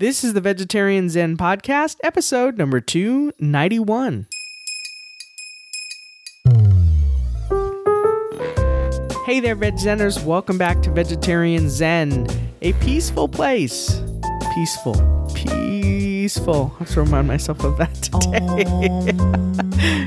This is the Vegetarian Zen Podcast, episode number 291. Hey there, Veg Zeners. Welcome back to Vegetarian Zen, a peaceful place. Peaceful. Peaceful. I have to remind myself of that today.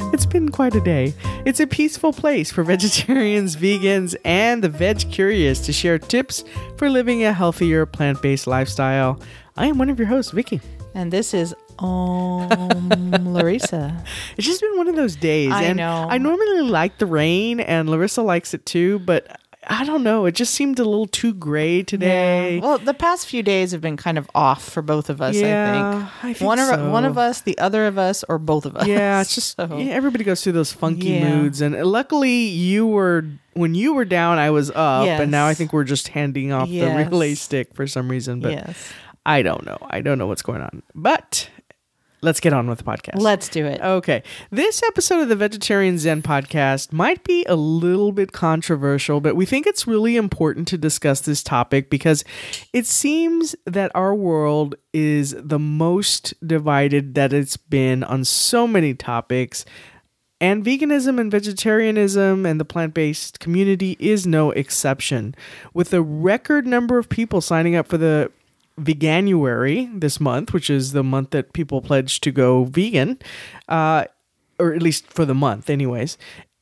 it's been quite a day. It's a peaceful place for vegetarians, vegans, and the veg curious to share tips for living a healthier plant based lifestyle. I am one of your hosts, Vicky. And this is um Larissa. It's just been one of those days. I and know. I normally like the rain, and Larissa likes it too, but I don't know. It just seemed a little too gray today. Well, the past few days have been kind of off for both of us, I think. I think one so. of one of us, the other of us, or both of us. Yeah, it's just So- yeah, everybody goes through those funky Yeah. moods, and luckily you were when you were down, I was up, and now I think we're just handing off Yes. the relay stick for some reason. But yes. I don't know. I don't know what's going on. But let's get on with the podcast. Let's do it. Okay. This episode of the Vegetarian Zen podcast might be a little bit controversial, but we think it's really important to discuss this topic because it seems that our world is the most divided that it's been on so many topics. And veganism and vegetarianism and the plant based community is no exception. With a record number of people signing up for the Veganuary this month, which is the month that people pledge to go vegan, uh, or at least for the month, anyways.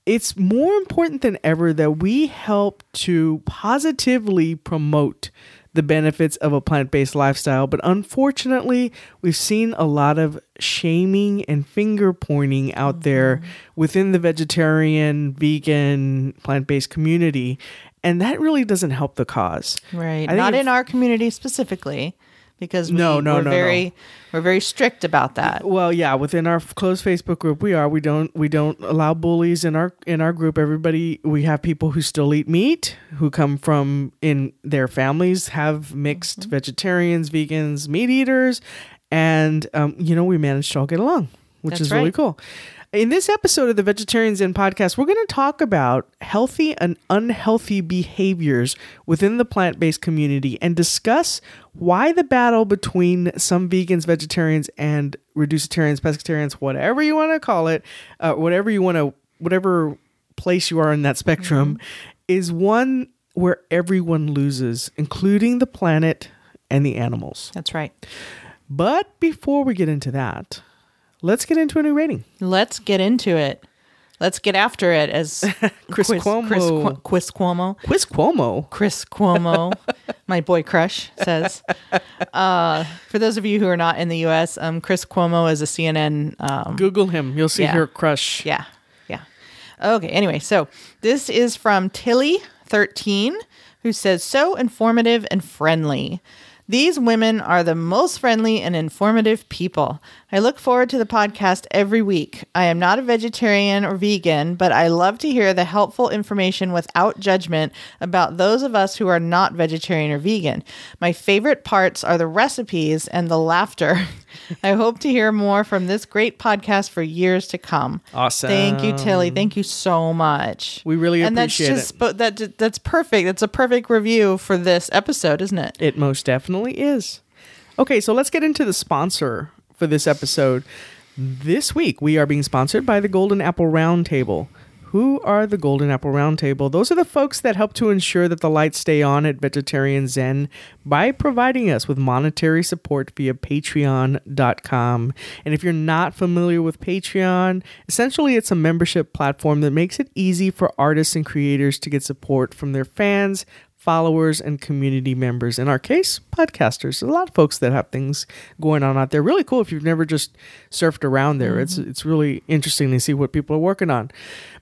It's more important than ever that we help to positively promote the benefits of a plant based lifestyle. But unfortunately, we've seen a lot of shaming and finger pointing out there within the vegetarian, vegan, plant based community. And that really doesn't help the cause. Right. Not in our community specifically, because we, No, no, we're no, very we're very strict about that. Well, yeah, within our closed Facebook group, we are. We don't we don't allow bullies in our in our group. Everybody, we have people who still eat meat, who come from in their families have mixed Mm-hmm. vegetarians, vegans, meat eaters, and um, you know we managed to all get along, which That's is really cool. In this episode of the Vegetarian Zen podcast, we're going to talk about healthy and unhealthy behaviors within the plant based community and discuss why the battle between some vegans, vegetarians, and reducitarians, pescatarians, whatever you want to call it, uh, whatever you want to, whatever place you are in that spectrum, is one where everyone loses, including the planet and the animals. That's right. But before we get into that, let's get into a new rating. Let's get into it. Let's get after it, as Chris Chris Cuomo. Chris, Cu- Chris Cuomo. Quiz Cuomo. Chris Cuomo, my boy crush, says. Uh, for those of you who are not in the U.S., um, Chris Cuomo is a CNN. Um, Google him. You'll see Yeah. her crush. yeah, yeah. Okay. Anyway, so this is from Tilly13, who says, "So informative and friendly." These women are the most friendly and informative people. I look forward to the podcast every week. I am not a vegetarian or vegan, but I love to hear the helpful information without judgment about those of us who are not vegetarian or vegan. My favorite parts are the recipes and the laughter. I hope to hear more from this great podcast for years to come. Awesome. Thank you, Tilly. Thank you so much. We really and appreciate that's just, But that that's perfect. That's a perfect review for this episode, isn't it? It most definitely is. Okay, so let's get into the sponsor for this episode. This week, we are being sponsored by the Golden Apple Roundtable. Who are the Golden Apple Roundtable? Those are the folks that help to ensure that the lights stay on at Vegetarian Zen by providing us with monetary support via patreon.com. And if you're not familiar with Patreon, essentially it's a membership platform that makes it easy for artists and creators to get support from their fans, followers and community members. In our case, podcasters. There's a lot of folks that have things going on out there. Really cool if you've never just surfed around there. It's it's really interesting to see what people are working on.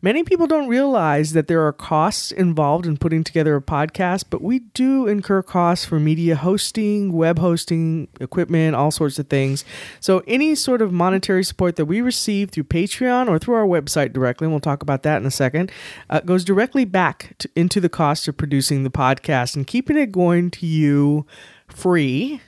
Many people don't realize that there are costs involved in putting together a podcast, but we do incur costs for media hosting, web hosting, equipment, all sorts of things. So any sort of monetary support that we receive through Patreon or through our website directly, and we'll talk about that in a second, uh, goes directly back to, into the cost of producing the podcast and keeping it going to you free,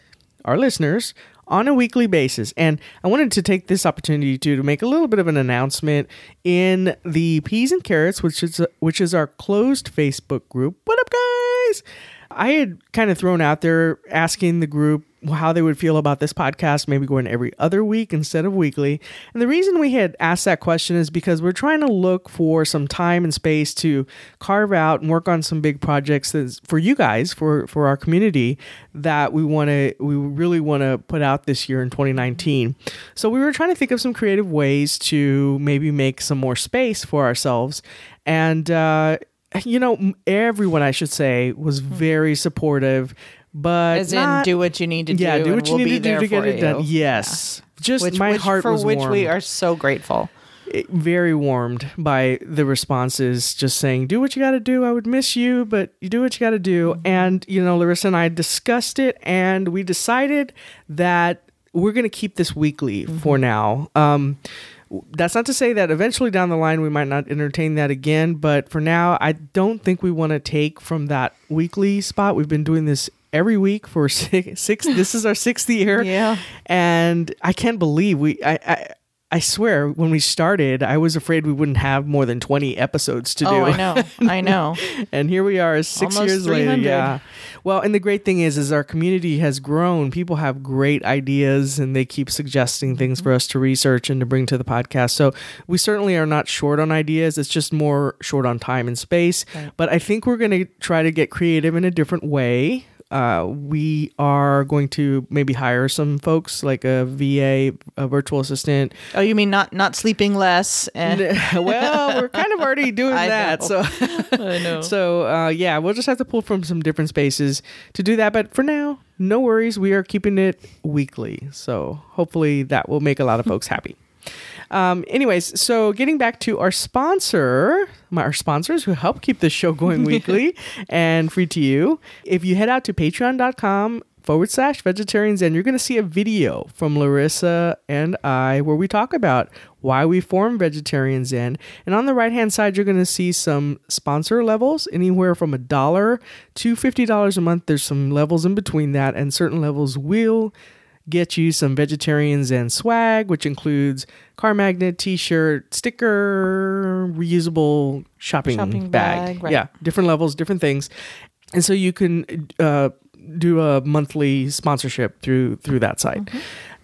our listeners, on a weekly basis. And I wanted to take this opportunity to, to make a little bit of an announcement in the Peas and Carrots, which is which is our closed Facebook group. What up, guys? I had kind of thrown out there asking the group how they would feel about this podcast maybe going every other week instead of weekly. And the reason we had asked that question is because we're trying to look for some time and space to carve out and work on some big projects for you guys, for for our community that we want to we really want to put out this year in 2019. So we were trying to think of some creative ways to maybe make some more space for ourselves and uh you know, everyone I should say was very supportive, but As not- in, do what you need to do. yeah, do and what you we'll need to do to get it done. you. Yes, just Which, my which- heart for which we are so grateful. It- very warmed by the responses, just saying, "Do what you got to do." I would miss you, but you do what you got to do. Mm-hmm. And you know, Larissa and I discussed it, and we decided that we're going to keep this weekly Mm-hmm. for now. Um, that's not to say that eventually down the line we might not entertain that again, but for now, I don't think we want to take from that weekly spot. We've been doing this every week for six. six this is our sixth year, Yeah. and I can't believe we. I, I I swear, when we started, I was afraid we wouldn't have more than twenty episodes to do. Oh, I know. I know. and here we are, six Almost years later. Yeah. Well, and the great thing is, is our community has grown. People have great ideas, and they keep suggesting things Mm-hmm. for us to research and to bring to the podcast. So we certainly are not short on ideas. It's just more short on time and space. Right. But I think we're going to try to get creative in a different way. Uh, we are going to maybe hire some folks like a VA, a virtual assistant. Oh, you mean not not sleeping less? And well, we're kind of already doing I that. know. So I know. so uh, yeah, we'll just have to pull from some different spaces to do that. But for now, no worries. We are keeping it weekly, so hopefully that will make a lot of folks happy. Um, anyways, so getting back to our sponsor, my, our sponsors who help keep this show going weekly and free to you. If you head out to patreon.com forward slash vegetarian zen, and you're going to see a video from Larissa and I where we talk about why we formed Vegetarian Zen. And on the right hand side, you're going to see some sponsor levels, anywhere from a dollar to $50 a month. There's some levels in between that, and certain levels will get you some vegetarian zen swag which includes car magnet t-shirt sticker reusable shopping, Shopping bag, bag, right. yeah different levels different things and so you can uh, do a monthly sponsorship through through that site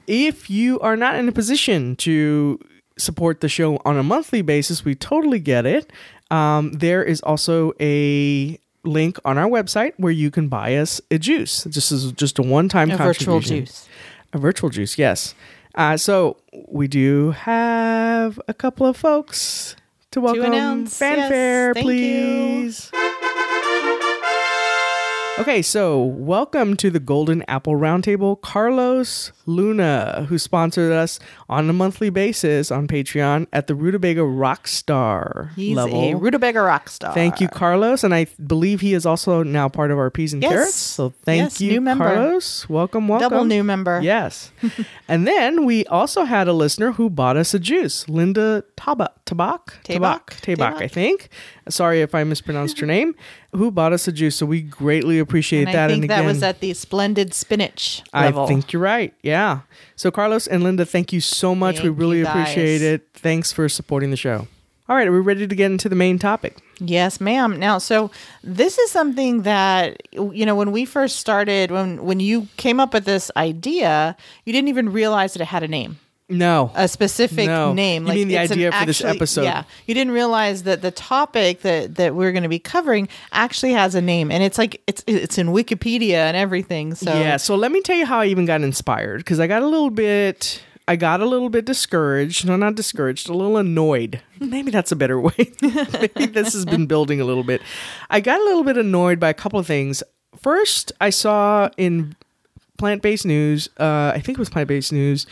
if you are not in a position to support the show on a monthly basis we totally get it um, there is also a link on our website where you can buy us a juice this is just a one-time a virtual contribution. juice. A virtual juice, yes. Uh, so we do have a couple of folks to welcome. announce, Fanfare, yes, please. Okay, so welcome to the Golden Apple Roundtable, Carlos Luna, who sponsored us on a monthly basis on Patreon at the Rutabaga Rockstar He's level. a rutabaga rock star. Thank you, Carlos, and I believe he is also now part of our peas and Yes. carrots. So thank Yes, you, new member. Carlos. Welcome, welcome. Double new member. Yes. and then we also had a listener who bought us a juice, Linda Tabak, Tabak, Tabak? Tabak, I think. Sorry if I mispronounced your name. Who bought us a juice? So we greatly appreciate And that. I think and that again, was at the splendid spinach level. I think you're right. Yeah. So Carlos and Linda, thank you so much. we really appreciate it. Thanks for supporting the show. All right, are we ready to get into the main topic? Yes, ma'am. Now, so this is something that you know when we first started, when when you came up with this idea, you didn't even realize that it had a name, No. a specific No. name. You mean the idea for this episode. Yeah, you didn't realize that the topic that that we're going to be covering actually has a name, and it's like it's it's in Wikipedia and everything. So Yeah, so let me tell you how I even got inspired because I got a little bit I got a little bit discouraged. No, not discouraged, a little annoyed. Maybe that's a better way. Maybe this has been building a little bit. I got a little bit annoyed by a couple of things. First, I saw in plant-based news, uh, I think it was plant-based news,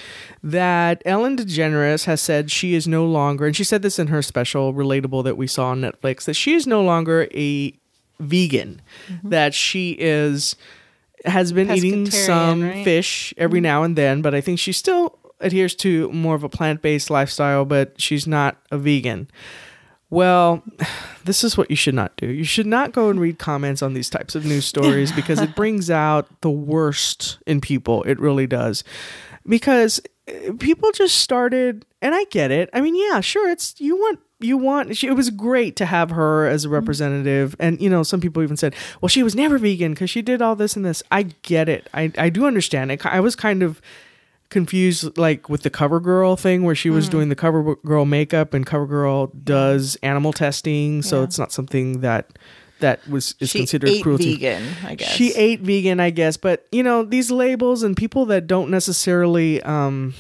that Ellen DeGeneres has said she is no longer, and she said this in her special relatable that we saw on Netflix, that she is no longer a vegan, that she is has been eating some right? fish every now and then, but I think she still adheres to more of a plant-based lifestyle, but she's not a vegan. Well, this is what you should not do. You should not go and read comments on these types of news stories because it brings out the worst in people. It really does. Because uh, people just started, and I get it. I mean, yeah, sure, it's you want you want she, it was great to have her as a representative and you know some people even said well she was never vegan because she did all this and this i get it i i do understand it i was kind of confused like with the cover girl thing where she was doing the cover girl makeup and cover girl does animal testing so Yeah. it's not something that that was is she considered ate cruelty vegan, I guess. she ate vegan, I guess, but you know, these labels and people that don't necessarily um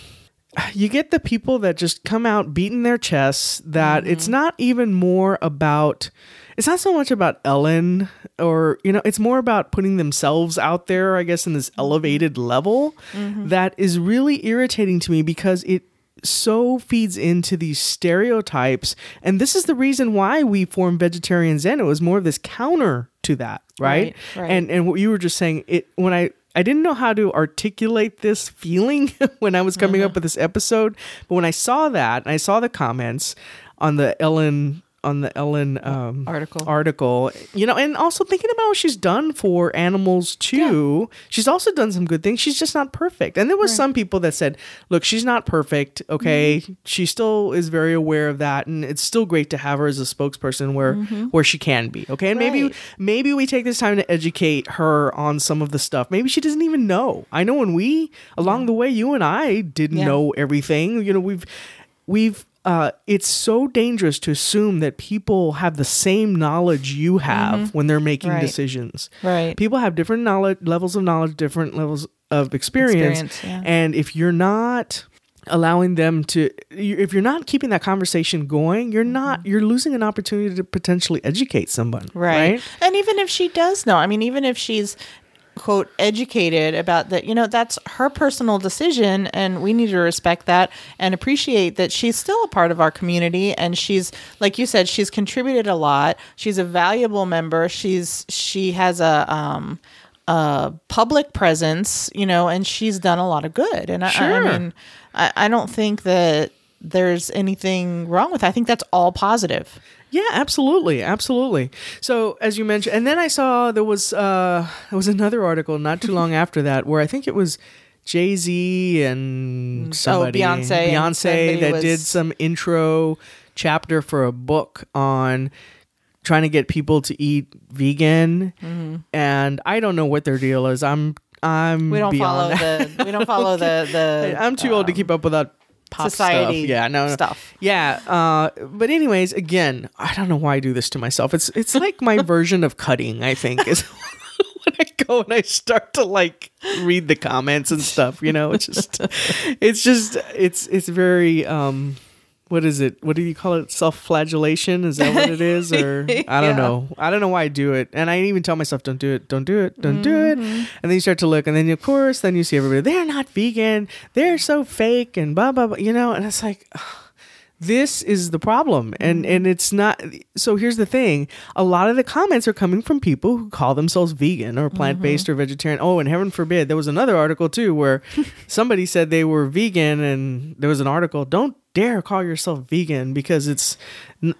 you get the people that just come out beating their chests that mm-hmm. it's not even more about it's not so much about Ellen or you know, it's more about putting themselves out there, I guess, in this mm-hmm. elevated level mm-hmm. that is really irritating to me because it so feeds into these stereotypes. And this is the reason why we formed vegetarian zen. It was more of this counter to that right, Right, right. and and what you were just saying it when i i didn't know how to articulate this feeling when i was coming Mm-hmm. up with this episode but when i saw that and i saw the comments on the ellen on the ellen um Article. article. You know and also thinking about what she's done for animals too. She's also done some good things. She's just not perfect. And there was some people that said look she's not perfect okay? Mm-hmm. she still is very aware of that. And it's still great to have her as a spokesperson where where she can be okay? And maybe Mm-hmm. Right. maybe we take this time to educate her on some of the stuff. Maybe she doesn't even know. I know when we along the way you and i didn't Yeah. know everything. You know we've we've uh, it's so dangerous to assume that people have the same knowledge you have when they're making Mm-hmm. Right. decisions. Right. People have different knowledge levels of knowledge, different levels of experience, Experience, yeah. and if you're not allowing them to if you're not keeping that conversation going you're not you're losing an opportunity to potentially educate someone Mm-hmm. right. right, And even if she does know, I mean, even if she's quote educated about that, you know, that's her personal decision, and we need to respect that and appreciate that she's still a part of our community, and she's like you said, she's contributed a lot. She's a valuable member. She's she has a um a public presence, you know, and she's done a lot of good. And I, I mean, I, I don't think that there's anything wrong with. It. I think that's all positive. Yeah, absolutely, absolutely. So as you mentioned, and then I saw there was uh there was another article not too long after that where I think it was Jay Z and somebody, Mm. Oh, Beyonce Beyonce that was- did some intro chapter for a book on trying to get people to eat vegan, and I don't know what their deal is. I'm I'm Mm-hmm. We don't follow that. the we don't follow the the I'm too old to keep up with that pop society stuff. Yeah, no, no. stuff. Yeah, uh, but anyways, again, I don't know why I do this to myself. It's it's like my version of cutting. I think is when I go and I start to like read the comments and stuff. You know, it's just it's just it's it's very um. What is it? What do you call it? Self-flagellation? Is that what it is? Or I don't Yeah. know. I don't know why I do it, and I even tell myself, "Don't do it, don't do it, don't do it." Mm-hmm. And then you start to look, and then of course, then you see everybody. They're not vegan. They're so fake, and blah blah blah. You know, and it's like, this is the problem and mm-hmm. and it's not so here's the thing a lot of the comments are coming from people who call themselves vegan or plant-based mm-hmm. or vegetarian oh and heaven forbid there was another article too where somebody said they were vegan and there was an article don't dare call yourself vegan because it's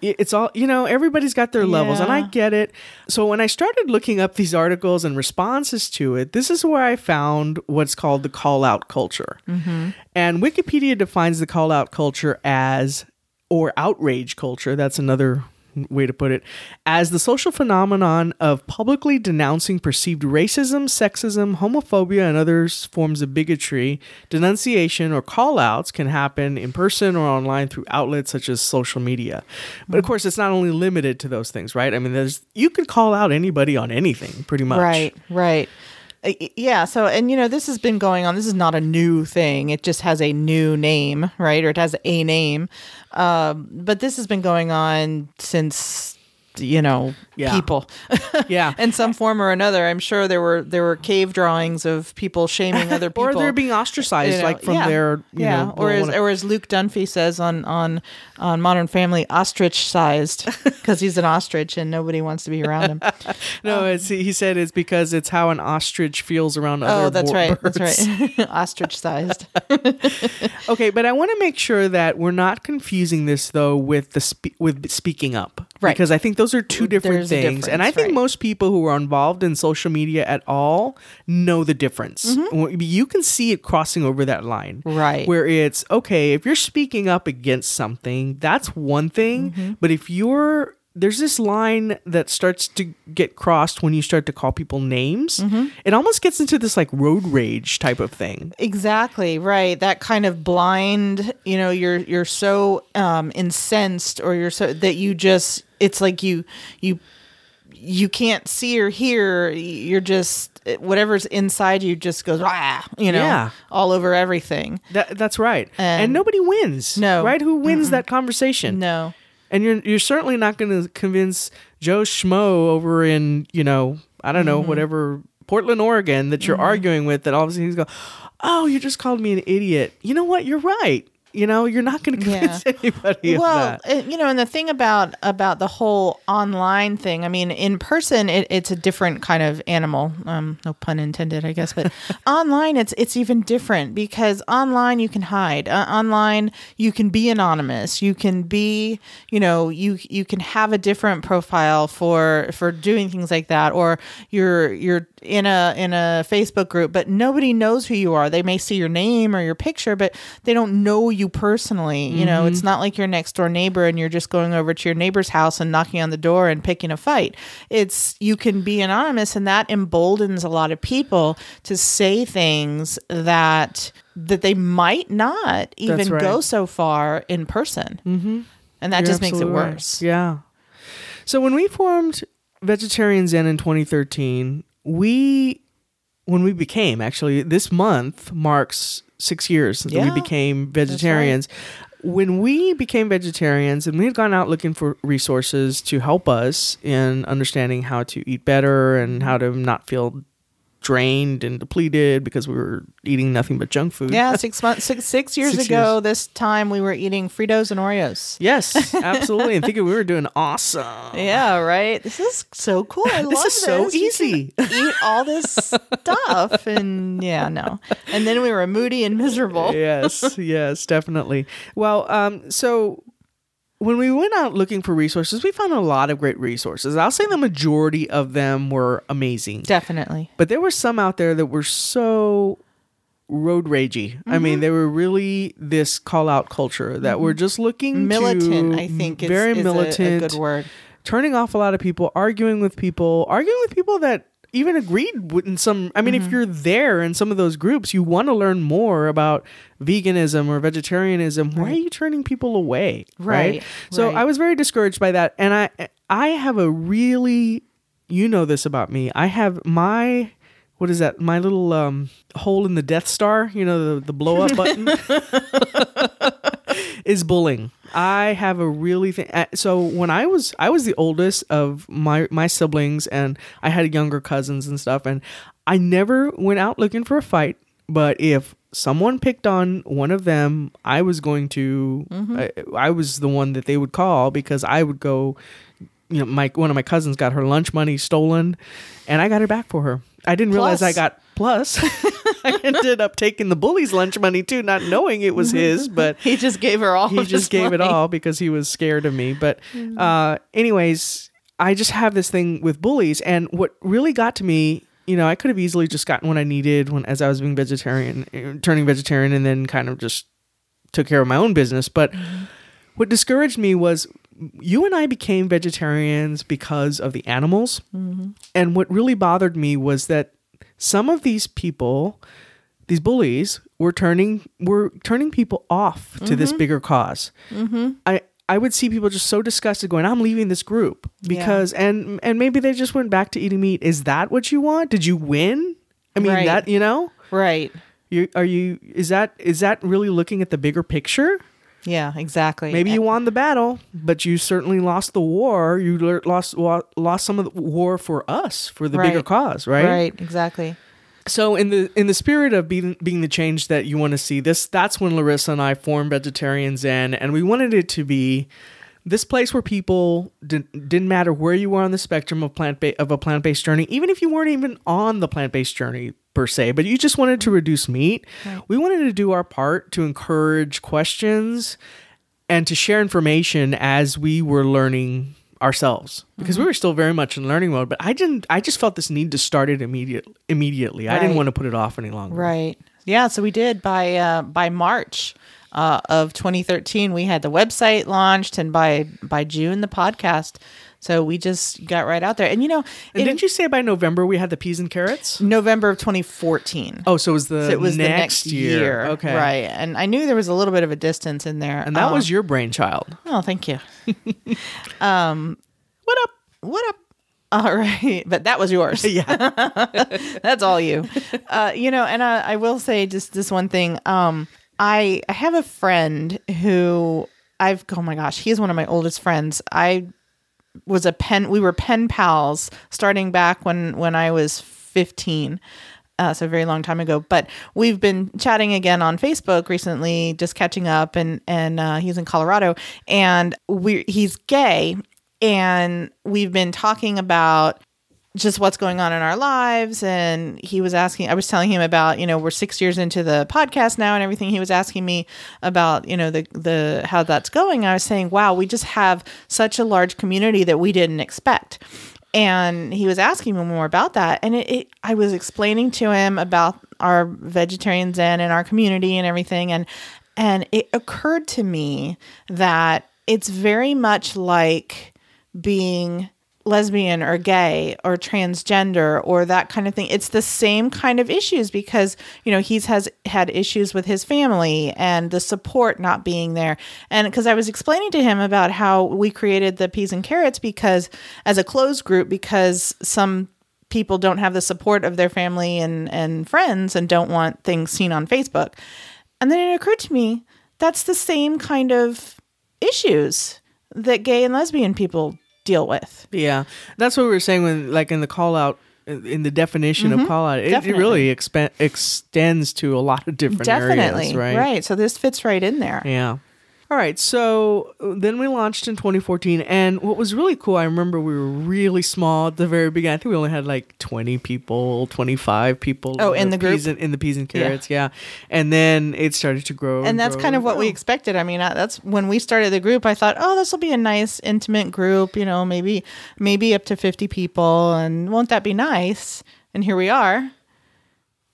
it's all you know everybody's got their levels and i get it. So when i started looking up these articles and responses to it this is where i found what's called the call out culture. Mm-hmm. And wikipedia defines the call out culture as or outrage culture that's another way to put it as the social phenomenon of publicly denouncing perceived racism sexism homophobia and other forms of bigotry denunciation or call outs can happen in person or online through outlets such as social media. But of mm. course it's not only limited to those things right? I mean there's you could call out anybody on anything pretty much. Right, right. Uh, Yeah, so and you know this has been going on. This is not a new thing. It just has a new name, right? Or it has a name. Um, but this has been going on since you know Yeah. people yeah in some form or another. I'm sure there were there were cave drawings of people shaming other people, or they're being ostracized you know, like from yeah. their you yeah, know or as or as Luke Dunphy says on on on Modern Family, ostrich sized because he's an ostrich and nobody wants to be around him. No, um, it's he said it's because it's how an ostrich feels around oh, other oh, that's bo- right, birds. that's right, ostrich sized. Okay, but I want to make sure that we're not confusing this though with the spe- with speaking up, Right. Because I think those those are two different There's things. and I think right. most people who are involved in social media at all know the difference. Mm-hmm. You can see it crossing over that line. Right. Where it's okay, if you're speaking up against something, that's one thing. Mm-hmm. But if you're there's this line that starts to get crossed when you start to call people names. Mm-hmm. It almost gets into this like road rage type of thing. Exactly right. That kind of blind, you know, you're you're so um, incensed, or you're so that you just it's like you you you can't see or hear. You're just whatever's inside you just goes ah, you know, Yeah. all over everything. That, that's right. And, And- nobody wins. No. Right? Who wins that conversation? No, And you're you're certainly not going to convince Joe Schmo over in you know I don't Mm-hmm. know whatever Portland, Oregon that you're arguing with that all of a sudden he's going, oh, you just called me an idiot. You know what? You're right. You know, you're not going to convince anybody well, of that. uh, you know, and the thing about about the whole online thing, I mean, in person, it, it's a different kind of animal. Um, no pun intended, I guess. But online, it's it's even different because online you can hide. Uh, online, you can be anonymous. You can be, you know, you you can have a different profile for for doing things like that, or you're you're in a in a Facebook group, but nobody knows who you are. They may see your name or your picture, but they don't know you personally. You know, it's not like your next door neighbor and you're just going over to your neighbor's house and knocking on the door and picking a fight. It's you can be anonymous, and that emboldens a lot of people to say things that that they might not even right. go so far in person. Mm-hmm. And that You're just makes it absolutely right. worse. Yeah. So when we formed Vegetarian Zen in 2013, we when we became actually this month marks six years that we became vegetarians. When we became vegetarians and we had gone out looking for resources to help us in understanding how to eat better and how to not feel drained and depleted because we were eating nothing but junk food. Yeah, six months, six six years Six ago, years. this time we were eating Fritos and Oreos. Yes, absolutely. and thinking we were doing awesome. Yeah, right. This is so cool. I This love is so. You easy. eat all this stuff, and yeah, no. And then we were moody and miserable. yes, yes, definitely. Well, um, so when we went out looking for resources, we found a lot of great resources. I'll say the majority of them were amazing, Definitely. but there were some out there that were so road ragey. I Mm-hmm. mean, they were really this call out culture that were just looking Militant, to I think, is, very is a- militant, a, good word. turning off a lot of people, arguing with people, arguing with people that even agreed with in some I mean Mm-hmm. if you're there in some of those groups you want to learn more about veganism or vegetarianism why are you turning people away right, Right, so right. I was very discouraged by that and I I have a really you know this about me I have my what is that my little um hole in the death star you know the the blow up button is bullying. I have a really thing. Uh, so when I was I was the oldest of my my siblings, and I had younger cousins and stuff, and I never went out looking for a fight. But if someone picked on one of them, I was going to. I, I was the one that they would call because I would go. You know, my one of my cousins got her lunch money stolen, and I got her back for her. I didn't realize I got plus. I ended up taking the bully's lunch money too, not knowing it was his, but He just gave her all. he just gave it all because he was scared of me. But, uh, anyways, I just have this thing with bullies, and what really got to me, you know, I could have easily just gotten what I needed when as I was being vegetarian, uh, turning vegetarian, and then kind of just took care of my own business. But what discouraged me was you and I became vegetarians because of the animals. And what really bothered me was that some of these people, these bullies, were turning were turning people off to this mm-hmm. bigger because mm-hmm. I I would see people just so disgusted going, I'm leaving this group because and and maybe they just went back to eating meat. Is that what you want? Did you win? I mean Right. that you know? Right. You are you is that is that really looking at the bigger picture? Yeah. Exactly. Maybe you won the battle, but you certainly lost the war. You lost lost some of the war for us, for the bigger cause, right? Right. Exactly. So in the in the spirit of being being the change that you want to see, this that's when Larissa and I formed Vegetarian Zen, and we wanted it to be this place where people did, didn't matter where you were on the spectrum of plant ba- of a plant based journey, even if you weren't even on the plant based journey per se, but you just wanted to reduce meat. We wanted to do our part to encourage questions and to share information as we were learning ourselves because we were still very much in learning mode. But I didn't. I just felt this need to start it immediate immediately. I didn't want to put it off any longer. Right. Yeah. So we did by uh, by March uh, of 2013. We had the website launched, and by by June the podcast. So we just got right out there, and you know, And didn't you say by November we had the peas and carrots? November of 2014. Oh, so it was the So it was next the next year. year. Okay, Right. And I knew there was a little bit of a distance in there. And that Um, was your brainchild. Oh, thank you. What up? What up? All right. But that was yours. Yeah. That's all you. Uh, you know, and I, I will say just this one thing. Um, I, I have a friend who I've, oh my gosh, he's one of my oldest friends. I was a pen, we were pen pals starting back when, when I was 15. Uh, so a very long time ago, but we've been chatting again on Facebook recently, just catching up. And and uh, he's in Colorado, and we he's gay, and we've been talking about just what's going on in our lives. And he was asking i was telling him about you know we're six years into the podcast now and everything. He was asking me about you know the the how that's going. I was saying wow we just have such a large community that we didn't expect. And he was asking me more about that. And it, it i was explaining to him about our vegetarian zen and our community and everything. And and it occurred to me that it's very much like being lesbian or gay or transgender or that kind of thing it's the same kind of issues because you know he's has had issues with his family and the support not being there. And because i was explaining to him about how we created the peas and carrots because as a closed group because some people don't have the support of their family and and friends and don't want things seen on facebook. And then it occurred to me that's the same kind of issues that gay and lesbian people deal with. Yeah, that's what we were saying when, like, in the call out, in the definition of call out, it, it Mm-hmm. Really expen- extends to a lot of different Definitely. areas, right? right. So this fits right in there. Yeah. All right. So uh, then we launched in 2014. And what was really cool, I remember we were really small at the very beginning. I think we only had like 20 people, 25 people. Oh, in the group? and, in the peas and carrots. Yeah. And then it started to grow. And that's grow kind of what we expected. I mean, I- that's when we started the group. I thought, oh, this will be a nice, intimate group. You know, maybe, maybe up to fifty people, and won't that be nice? And here we are,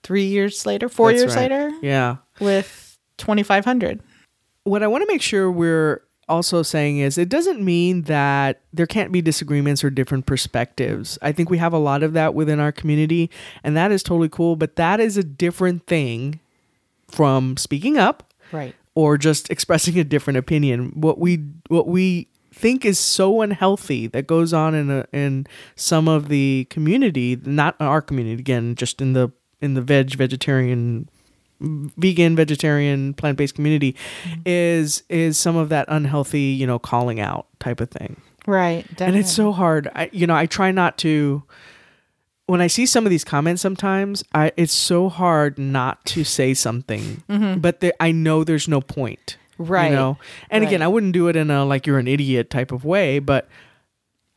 three years later, four That's years right. later, Yeah. with twenty five hundred. What I want to make sure we're also saying is it doesn't mean that there can't be disagreements or different perspectives. I think we have a lot of that within our community, and that is totally cool, but that is a different thing from speaking up Right. or just expressing a different opinion. What we what we think is so unhealthy that goes on in a, in some of the community, not our community again, just in the in the veg vegetarian vegan vegetarian plant-based community is is some of that unhealthy you know calling out type of thing Right. Definitely. and it's so hard i you know i try not to when i see some of these comments sometimes i it's so hard not to say something but there, i know there's no point Mm-hmm. Right. you know and again i wouldn't do it in a like you're an idiot type of way but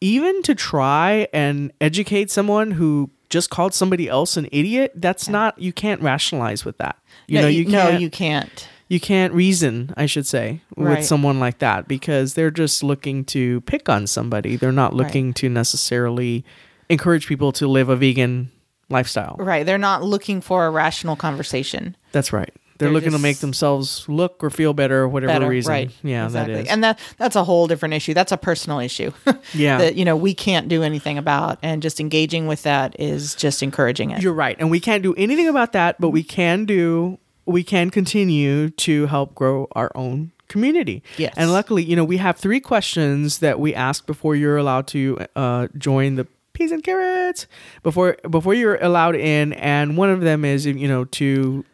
even to try and educate someone who just called somebody else an idiot that's not you can't rationalize with that you no, know you no, can't you can't. you can't reason i should say Right. with someone like that because they're just looking to pick on somebody they're not looking to necessarily encourage people to live a vegan lifestyle Right. They're not looking for a rational conversation. that's right they're, They're looking to make themselves look or feel better or whatever better, reason right? yeah exactly. that is and that that's a whole different issue. That's a personal issue. Yeah. that you know we can't do anything about, and just engaging with that is just encouraging it. You're right. And we can't do anything about that, but we can do we can continue to help grow our own community. Yes. And luckily, you know, we have three questions that we ask before you're allowed to uh, join the peas and carrots before before you're allowed in and one of them is you know to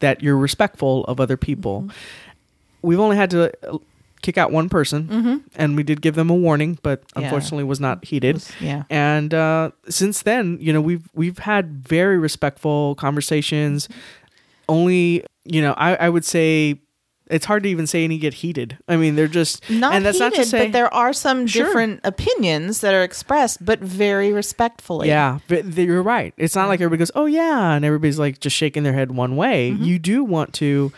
that you're respectful of other people. Mm-hmm. We've only had to uh, kick out one person and we did give them a warning but Yeah. unfortunately was not heeded yeah. and uh, since then, you know, we've we've had very respectful conversations. Only, you know, I, I would say it's hard to even say any get heated. I mean, they're just Not and that's heated, not to say but there are some Sure. different opinions that are expressed, but very respectfully. Yeah, but th- you're right. It's not like everybody goes, "Oh yeah," and everybody's like just shaking their head one way. Mm-hmm. You do want to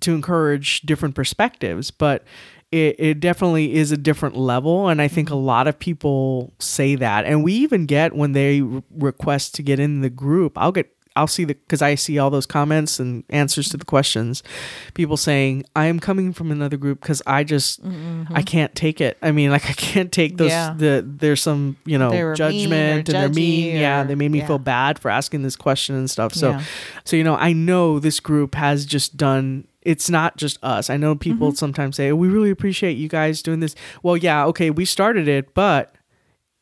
to encourage different perspectives, but it, it definitely is a different level and i think a lot of people say that and we even get when they re- request to get in the group i'll get I'll see the because I see all those comments and answers to the questions. People saying I am coming from another group because I just I can't take it. I mean, like I can't take those. Yeah. The there's some you know They were mean or judgment and they're mean. judgy Yeah, they made me yeah. feel bad for asking this question and stuff. So Yeah. so you know I know this group has just done. It's not just us. I know people Mm-hmm. sometimes say, oh, "We really appreciate you guys doing this." Well, yeah, okay, we started it, but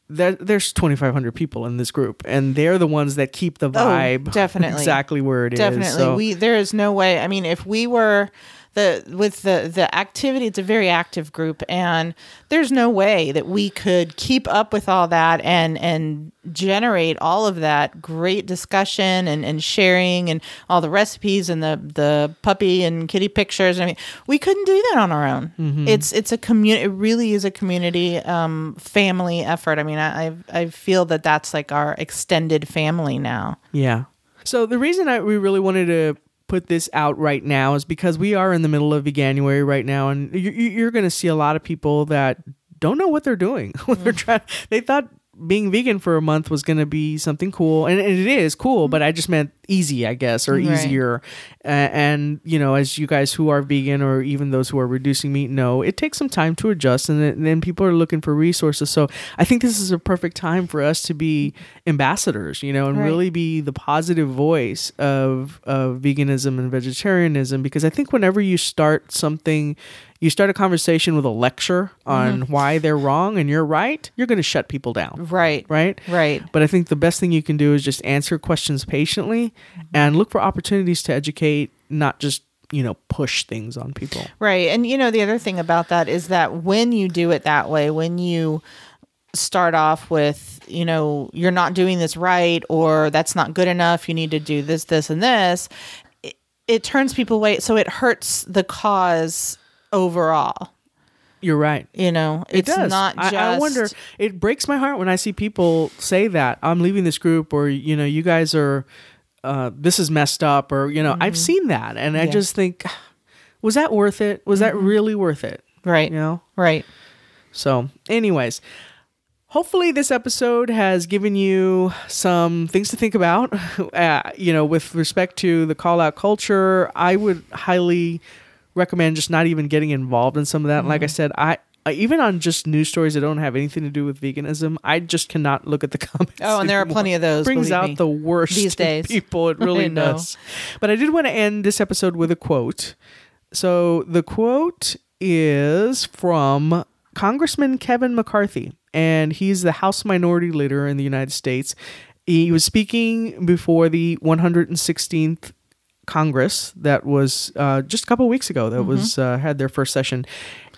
there, there's 2,500 people in this group, and they're the ones that keep the oh, vibe Oh, definitely. exactly where it is. Definitely. So- We there is no way. I mean, if we were the with the the activity, it's a very active group, and there's no way that we could keep up with all that and and generate all of that great discussion and, and sharing and all the recipes and the the puppy and kitty pictures. I mean, we couldn't do that on our own. Mm-hmm. It's it's a community. It really is a community um, family effort. I mean, I I I feel that that's like our extended family now. Yeah. So the reason I, we really wanted to put this out right now is because we are in the middle of January right now, and you, you- you're going to see a lot of people that don't know what they're doing. What they're mm. trying. They thought being vegan for a month was going to be something cool, and it is cool. Mm. But I just meant easy, I guess, or Right. easier. A- and you know, as you guys who are vegan or even those who are reducing meat know, it takes some time to adjust, and then, and then people are looking for resources. So I think this is a perfect time for us to be ambassadors, you know, and Right. really be the positive voice of of veganism and vegetarianism. Because I think whenever you start something, you start a conversation with a lecture on mm-hmm. why they're wrong and you're right, you're going to shut people down, Right. right? Right. But I think the best thing you can do is just answer questions patiently and look for opportunities to educate, not just, you know, push things on people. Right. And you know, the other thing about that is that when you do it that way, when you start off with, you know, you're not doing this right or that's not good enough, you need to do this, this, and this, it, it turns people away. So it hurts the cause overall. You're right. You know, It it's does. not just. I, I wonder. It breaks my heart when I see people say that I'm leaving this group, or you know, you guys are. Uh, this is messed up, or you know, I've seen that, and I Mm-hmm. Just think, was that worth it? Was that really worth it? Right. You know. Right. So, anyways, hopefully this episode has given you some things to think about. Uh, you know, with respect to the call out culture, I would highly recommend just not even getting involved in some of that. Like Mm-hmm. I said, I. uh, Even on just news stories that don't have anything to do with veganism, I just cannot look at the comments. Oh, and there are plenty of those, Brings out me, the worst these in days. people. It really does. But I did want to end this episode with a quote. So the quote is from Congressman Kevin McCarthy, and he's the House Minority Leader in the United States. He was speaking before the 116th Congress that was uh, just a couple of weeks ago. That was uh, had their first session,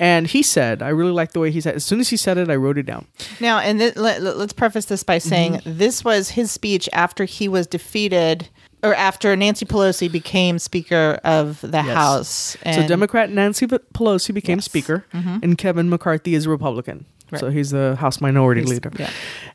and he said, "I really like the way he said." As soon as he said it, I wrote it down. Now, and th- let, let's preface this by saying Mm-hmm. this was his speech after he was defeated, or after Nancy Pelosi became Speaker of the House. So Democrat Nancy Pelosi became Yes. Speaker, and Kevin McCarthy is a Republican. So he's the House Minority He's- Leader. yeah.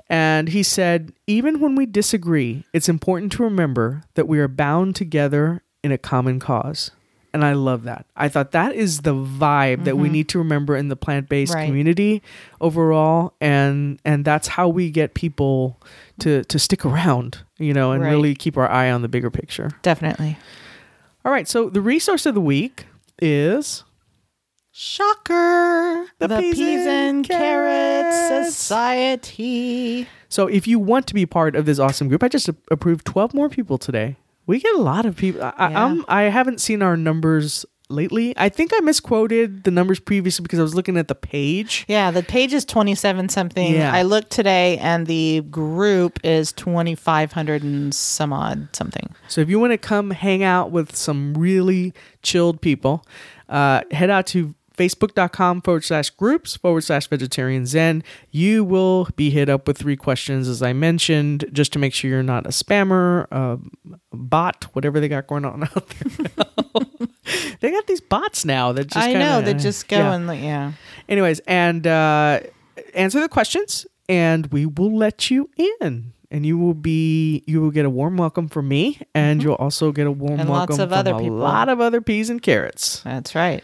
And he said, even when we disagree, it's important to remember that we are bound together in a common cause. And I love that. I thought that is the vibe that we need to remember in the plant-based Mm-hmm. Right. community overall and and that's how we get people to to stick around, you know, and Right. really keep our eye on the bigger picture. definitely. All right, so the resource of the week is Shocker! The Peas and Carrots. Society. So if you want to be part of this awesome group, I just approved 12 more people today. We get a lot of people. I, Yeah. I, I'm, I haven't seen our numbers lately. I think I misquoted the numbers previously because I was looking at the page. Yeah, the page is 27 something. Yeah. I looked today and the group is 2,500 and some odd something. So if you want to come hang out with some really chilled people, uh, head out to facebook.com forward slash groups forward slash vegetarian zen you will be hit up with three questions as i mentioned just to make sure you're not a spammer a bot whatever they got going on out there they got these bots now that just I know, kinda- that just go yeah. and, like, yeah. anyways and uh, answer the questions and we will let you in and you will be you will get a warm welcome from me and you'll also get a warm Mm-hmm. And welcome lots of from other a lot of other peas and carrots That's right.